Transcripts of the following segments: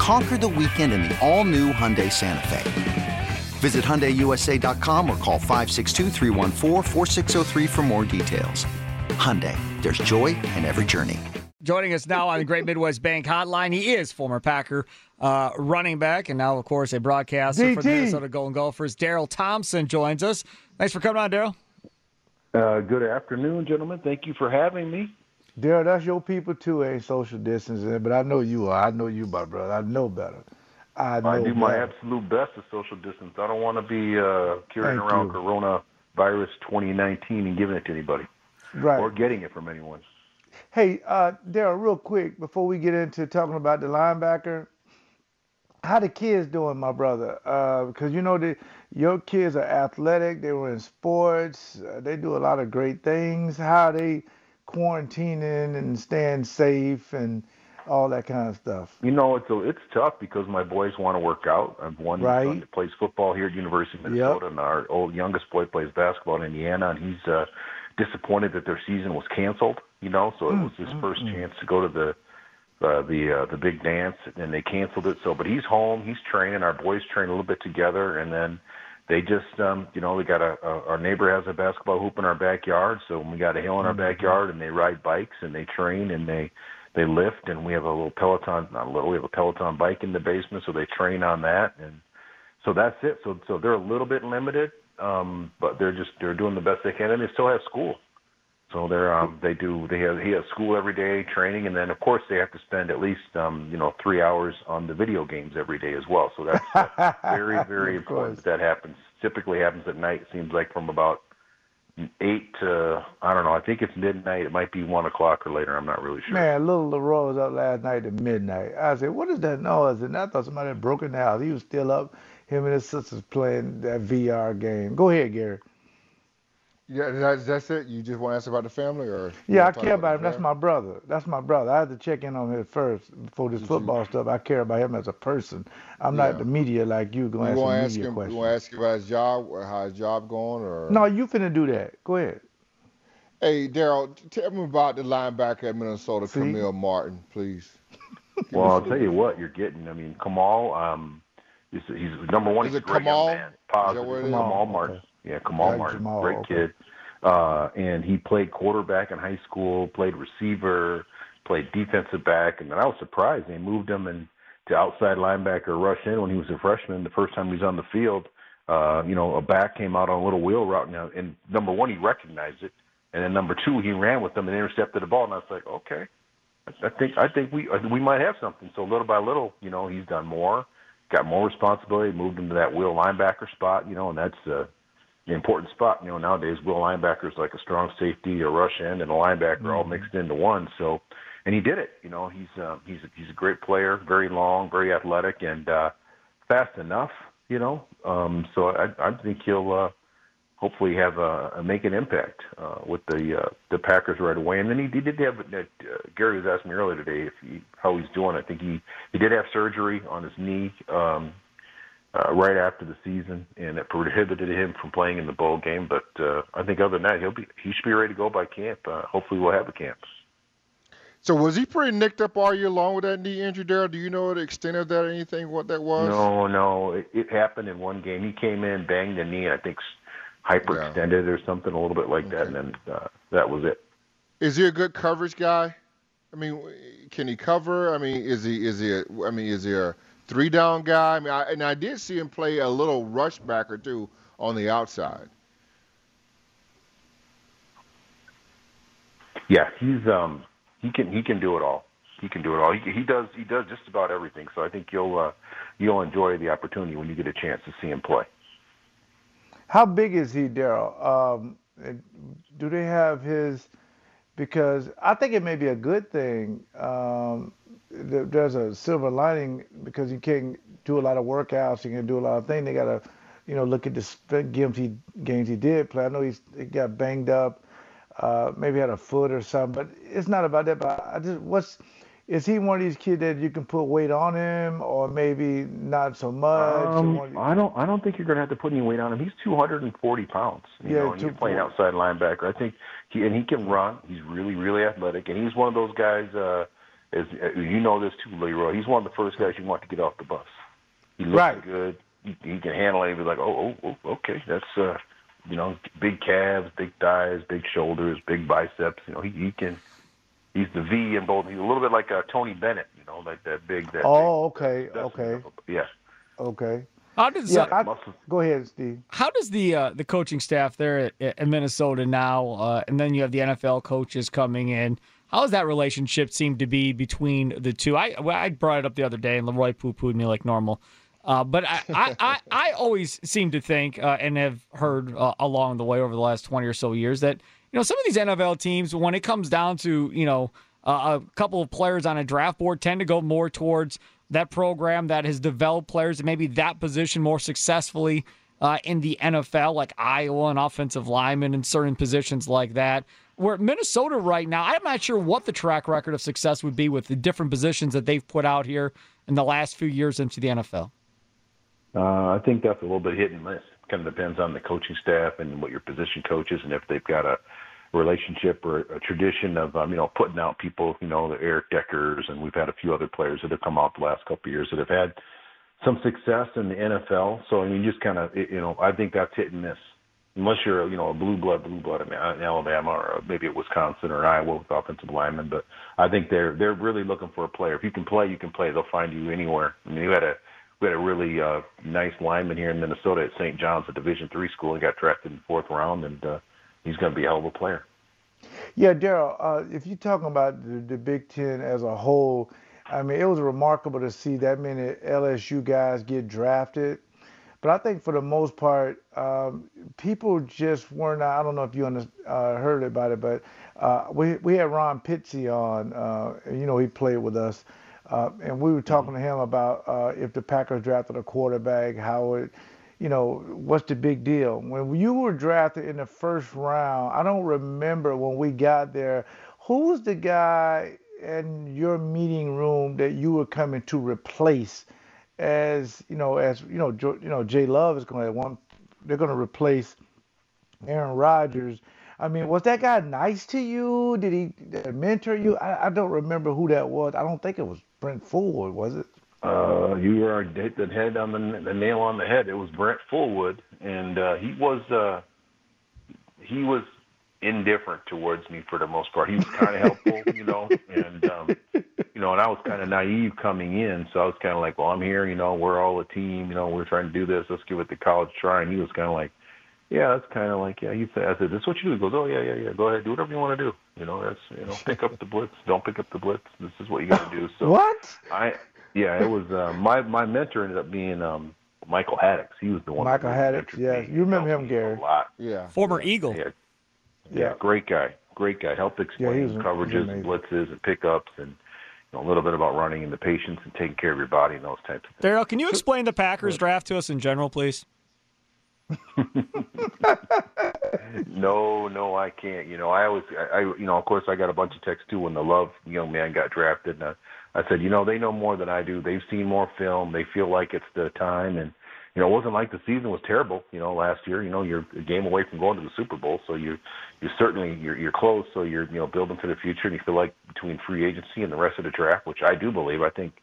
Conquer the weekend in the all new Hyundai Santa Fe. Visit HyundaiUSA.com or call 562 for more details. Hyundai, there's joy in every journey. Joining us now on the Great Midwest Bank Hotline, he is former Packer uh, running back and now, of course, a broadcaster DT. for the Minnesota Golden Gophers. Darrell Thompson joins us. Thanks for coming on, Darrell. Uh, good afternoon, gentlemen. Thank you for having me. Darrell, that's your people too, ain't social distancing, but I know you are. I know you, my brother. I know better. I know I do my absolute best to social distance. I don't want to be uh, carrying Thank around you. coronavirus 2019 and giving it to anybody Right. or getting it from anyone. Hey, uh, Darrell, real quick before we get into talking about the linebacker, how the kids doing, my brother? Because you know the your kids are athletic. They were in sports. Uh, they do a lot of great things. How are they quarantining and staying safe and all that kind of stuff? You know, it's a, it's tough because my boys want to work out. I have one Right. son that plays football here at University of Minnesota, and our old youngest boy plays basketball in Indiana, and he's uh, disappointed that their season was canceled. You know, so it was his first chance to go to the uh, the uh, the big dance, and they canceled it. So, but he's home. He's training. Our boys train a little bit together, and then they just, um, you know, we got a, a our neighbor has a basketball hoop in our backyard, so we got a hill in our backyard, and they ride bikes and they train and they they lift, and we have a little Peloton, not a little, we have a Peloton bike in the basement, so they train on that, and so that's it. So so they're a little bit limited, um, but they're just they're doing the best they can, and they still have school. So they're um they do they have he has school every day training and then of course they have to spend at least um you know three hours on the video games every day as well. So that's uh, very very important that that happens. Typically happens at night. Seems like from about eight to I don't know. I think it's midnight. It might be one o'clock or later. I'm not really sure. Man, little Leroy was up last night at midnight. I said, "What is that noise?" And I thought somebody had broken the house. He was still up. Him and his sisters playing that VR game. Go ahead, Gary. Yeah, that's, that's it. You just want to ask about the family, or Yeah, I care about him. the That's my brother. That's my brother. I had to check in on him first before this football stuff. I care about him as a person. I'm Yeah. not the media like you. Going You to want to ask ask some media him? You questions. want to ask him about his job, or how his job going, or No, you finna do that. Go ahead. Hey, Darrell, tell me about the linebacker at Minnesota, See? Camille Martin, please. Well, I'll tell you what you're getting. I mean, Kamal, um, he's, he's number one. Is he's it a Kamal? young man. Positive. that what it is? Kamal Kamal, Martin. okay. Yeah, Kamal Yeah, Martin, Jamal, great okay. kid. Uh, and he played quarterback in high school, played receiver, played defensive back, and then I was surprised they moved him and to outside linebacker rush in when he was a freshman. The first time he was on the field, uh, you know, a back came out on a little wheel route. Now, and number one, he recognized it, and then number two, he ran with them and intercepted the ball. And I was like, okay, I think I think we we might have something. So little by little, you know, he's done more, got more responsibility, moved him to that wheel linebacker spot, you know, and that's uh, the important spot. You know, nowadays wheel linebacker is like a strong safety, a rush end, and a linebacker all mixed into one. So, and he did it. You know, he's uh, he's he's a great player, very long, very athletic, and uh, fast enough. You know, um, so I I think he'll. Uh, hopefully have a, a make an impact uh, with the uh, the Packers right away. And then he, he did have uh, Gary was asking me earlier today if he, how he's doing. I think he he did have surgery on his knee um, uh, right after the season, and it prohibited him from playing in the bowl game. But uh, I think other than that, he'll be he should be ready to go by camp. Uh, hopefully, we'll have a camp. So was he pretty nicked up all year long with that knee injury, Darrell? Do you know the extent of that? Anything what that was? No, no, it, it happened in one game. He came in, banged the knee, I think hyperextended or something, a little bit like that, and then uh, that was it. Is he a good coverage guy? I mean, can he cover? I mean, is he is he? A, I mean, is he a three down guy? I mean, I, and I did see him play a little rush back or two on the outside. Yeah, he's um he can he can do it all. He can do it all. He, he does he does just about everything. So I think you'll uh, you'll enjoy the opportunity when you get a chance to see him play. How big is he, Darrell? Um, do they have his? Because I think it may be a good thing. Um, there's a silver lining because you can't do a lot of workouts. You can do a lot of things. They gotta, you know, look at the games he games he did play. I know he's he got banged up, uh, maybe had a foot or something, but it's not about that. But I just what's is he one of these kids that you can put weight on him, or maybe not so much? Um, I don't. I don't think you're going to have to put any weight on him. He's 240 pounds. You yeah, know, and you're playing outside linebacker. I think he and he can run. He's really, really athletic, and he's one of those guys. Uh, as you know this too, Leroy. He's one of the first guys you want to get off the bus. He looks right. good. He, he can handle it. He's like, oh, oh, oh, okay, that's uh, you know, big calves, big thighs, big shoulders, big biceps. You know, he, he can he's the V in both. He's a little bit like uh, Tony Bennett, you know, like that big. That oh, big, okay, okay, yeah, okay. How does yeah, uh, I, go ahead, Steve? How does the uh, the coaching staff there at, at Minnesota now, uh, and then you have the NFL coaches coming in? How does that relationship seem to be between the two? I I brought it up the other day, and Leroy poo pooed me like normal. Uh, but I, I, I, I, always seem to think uh, and have heard uh, along the way over the last 20 or so years that you know, some of these NFL teams, when it comes down to, you know, uh, a couple of players on a draft board, tend to go more towards that program that has developed players and maybe that position more successfully uh, in the NFL, like Iowa and offensive linemen and certain positions like that. Where Minnesota right now, I'm not sure what the track record of success would be with the different positions that they've put out here in the last few years into the NFL. Uh, I think that's a little bit hit and miss. Kind of depends on the coaching staff and what your position coaches, and if they've got a relationship or a tradition of um, you know putting out people, you know, the Eric Deckers, and we've had a few other players that have come out the last couple of years that have had some success in the NFL. So I mean, just kind of you know, I think that's hit and miss. Unless you're you know a blue blood, blue blood in Alabama or maybe at Wisconsin or Iowa with offensive linemen, but I think they're they're really looking for a player. If you can play, you can play. They'll find you anywhere. I mean, you had a we had a really uh, nice lineman here in Minnesota at St. John's, a Division three school. He got drafted in the fourth round, and uh, he's going to be a hell of a player. Yeah, Darrell, uh, if you're talking about the, the, Big Ten as a whole, I mean, it was remarkable to see that many LSU guys get drafted. But I think for the most part, um, people just weren't. I don't know if you under, uh, heard about it, but uh, we we had Ron Pitsey on. Uh, you know, he played with us, uh, and we were talking to him about uh, if the Packers drafted a quarterback, how it you know, what's the big deal? When you were drafted in the first round, I don't remember when we got there, who was the guy in your meeting room that you were coming to replace as, you know, as, you know, you know, Jay Love is going to one, they're going to replace Aaron Rodgers. I mean, was that guy nice to you? Did he mentor you? I, I don't remember who that was. I don't think it was Brent Fullwood, was it? Uh, you were hit the head on the, the nail on the head. It was Brent Fullwood, and uh, he was uh, he was indifferent towards me for the most part. He was kind of helpful, you know, and um, you know, and I was kind of naive coming in, so I was kind of like, well, I'm here, you know, we're all a team, you know, we're trying to do this. Let's give it the college try. And he was kind of like, yeah, that's kind of like, yeah. He said, I said, this is what you do. He goes, oh yeah, yeah, yeah. Go ahead, do whatever you want to do. You know, that's you know, pick up the blitz. Don't pick up the blitz. This is what you got to do. So what? I yeah, it was uh, my my mentor ended up being um, Michael Haddix. He was the one. Michael Haddix, yeah, you remember him, Gary? A lot. Yeah. Former Eagle. Yeah. yeah, yeah, great guy, great guy. Helped explain yeah, coverages and blitzes and pickups and. You know, a little bit about running and the patience and taking care of your body and those types of things. Darrell, can you explain the Packers draft to us in general, please? no, no, I can't. You know, I always, I, I, you know, of course, I got a bunch of texts too when the Love young man got drafted, and I, I said, you know, they know more than I do. They've seen more film. They feel like it's the time. And, you know, it wasn't like the season was terrible, you know, last year. You know, you're a game away from going to the Super Bowl. So you you're certainly you're you're close, so you're, you know, building for the future and you feel like between free agency and the rest of the draft, which I do believe, I think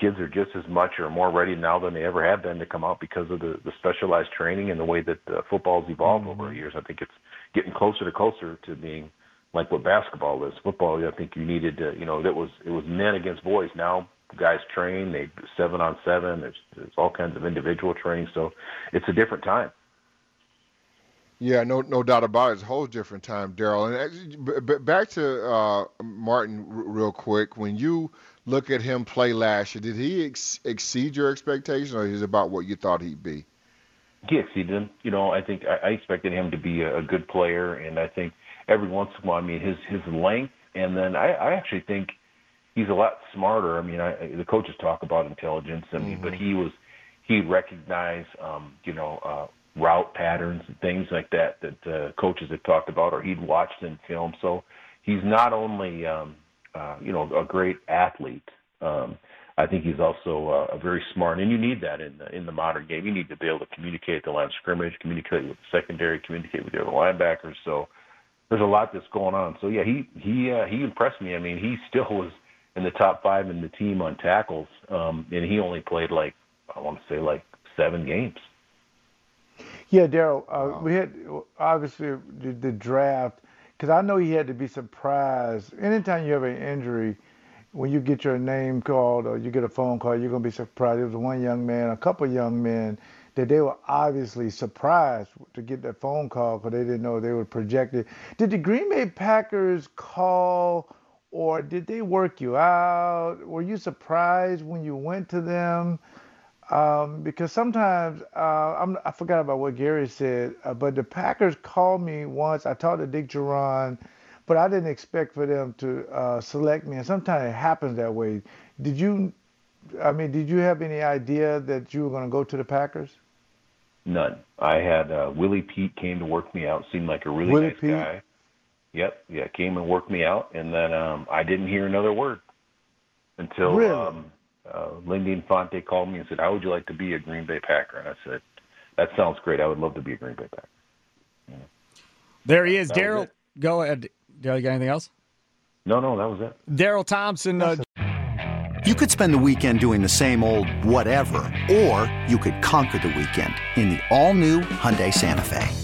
kids are just as much or more ready now than they ever have been to come out because of the, the specialized training and the way that uh, football's evolved mm-hmm. over the years. I think it's getting closer to closer to being – like what basketball is. Football, I think you needed to, you know, that was it was men against boys. Now guys train, they seven on seven. There's there's all kinds of individual training, so it's a different time. Yeah, no, no doubt about it. It's a whole different time, Darrell. And back to uh, Martin, real quick. When you look at him play last year, did he ex- exceed your expectations, or is it about what you thought he'd be? He exceeded them. You know, I think I, I expected him to be a, a good player, and I think every once in a while, I mean, his his length, and then I, I actually think he's a lot smarter. I mean, I, the coaches talk about intelligence, I mean, mm-hmm. but he was he recognized, um, you know, uh, route patterns and things like that that uh, coaches had talked about or he'd watched in film. So he's not only um, uh, you know a great athlete. Um, I think he's also uh, a very smart, and you need that in the in the modern game. You need to be able to communicate at the line of scrimmage, communicate with the secondary, communicate with the other linebackers. So there's a lot that's going on. So yeah, he he uh, he impressed me. I mean, he still was in the top five in the team on tackles, um, and he only played like I want to say like seven games. Yeah, Darrell, uh, we had obviously the, the draft because I know he had to be surprised. Anytime you have an injury, when you get your name called or you get a phone call, you're gonna be surprised. There was one young man, a couple young men that they were obviously surprised to get that phone call because they didn't know they were projected. Did the Green Bay Packers call or did they work you out? Were you surprised when you went to them? Um, because sometimes uh, i forgot about what Gary said, uh, but the Packers called me once. I talked to Dick Jauron, but I didn't expect for them to uh, select me. And sometimes it happens that way. Did you? I mean, did you have any idea that you were going to go to the Packers? None. I had uh, Willie Peete came to work me out. Seemed like a really Willie nice Peete? guy. Yep. Yeah, came and worked me out, and then um, I didn't hear another word until really? um, uh, Lindy Infante called me and said, "How would you like to be a Green Bay Packer?" And I said, "That sounds great. I would love to be a Green Bay Packer." Yeah. There he is, Darrell. Go ahead. Darrell, you got anything else? No, no, that was it. Darrell Thompson. Uh... You could spend the weekend doing the same old whatever, or you could conquer the weekend in the all-new Hyundai Santa Fe.